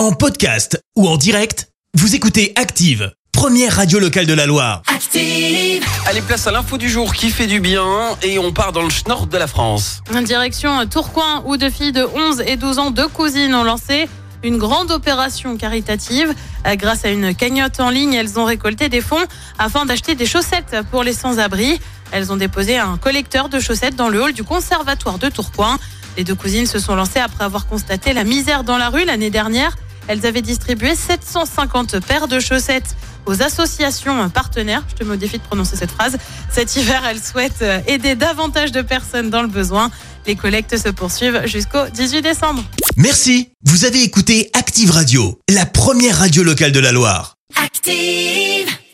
En podcast ou en direct, vous écoutez Active, première radio locale de la Loire. Active. Allez, place à l'info du jour qui fait du bien et on part dans le nord de la France. Direction Tourcoing, où deux filles de 11 et 12 ans, deux cousines, ont lancé une grande opération caritative. Euh, Grâce à une cagnotte en ligne, elles ont récolté des fonds afin d'acheter des chaussettes pour les sans-abri. Elles ont déposé un collecteur de chaussettes dans le hall du conservatoire de Tourcoing. Les deux cousines se sont lancées après avoir constaté la misère dans la rue l'année dernière. Elles avaient distribué 750 paires de chaussettes aux associations partenaires. Je te modifie de prononcer cette phrase. Cet hiver, elles souhaitent euh, aider davantage de personnes dans le besoin. Les collectes se poursuivent jusqu'au 18 décembre. Merci. Vous avez écouté Active Radio, la première radio locale de la Loire. Active.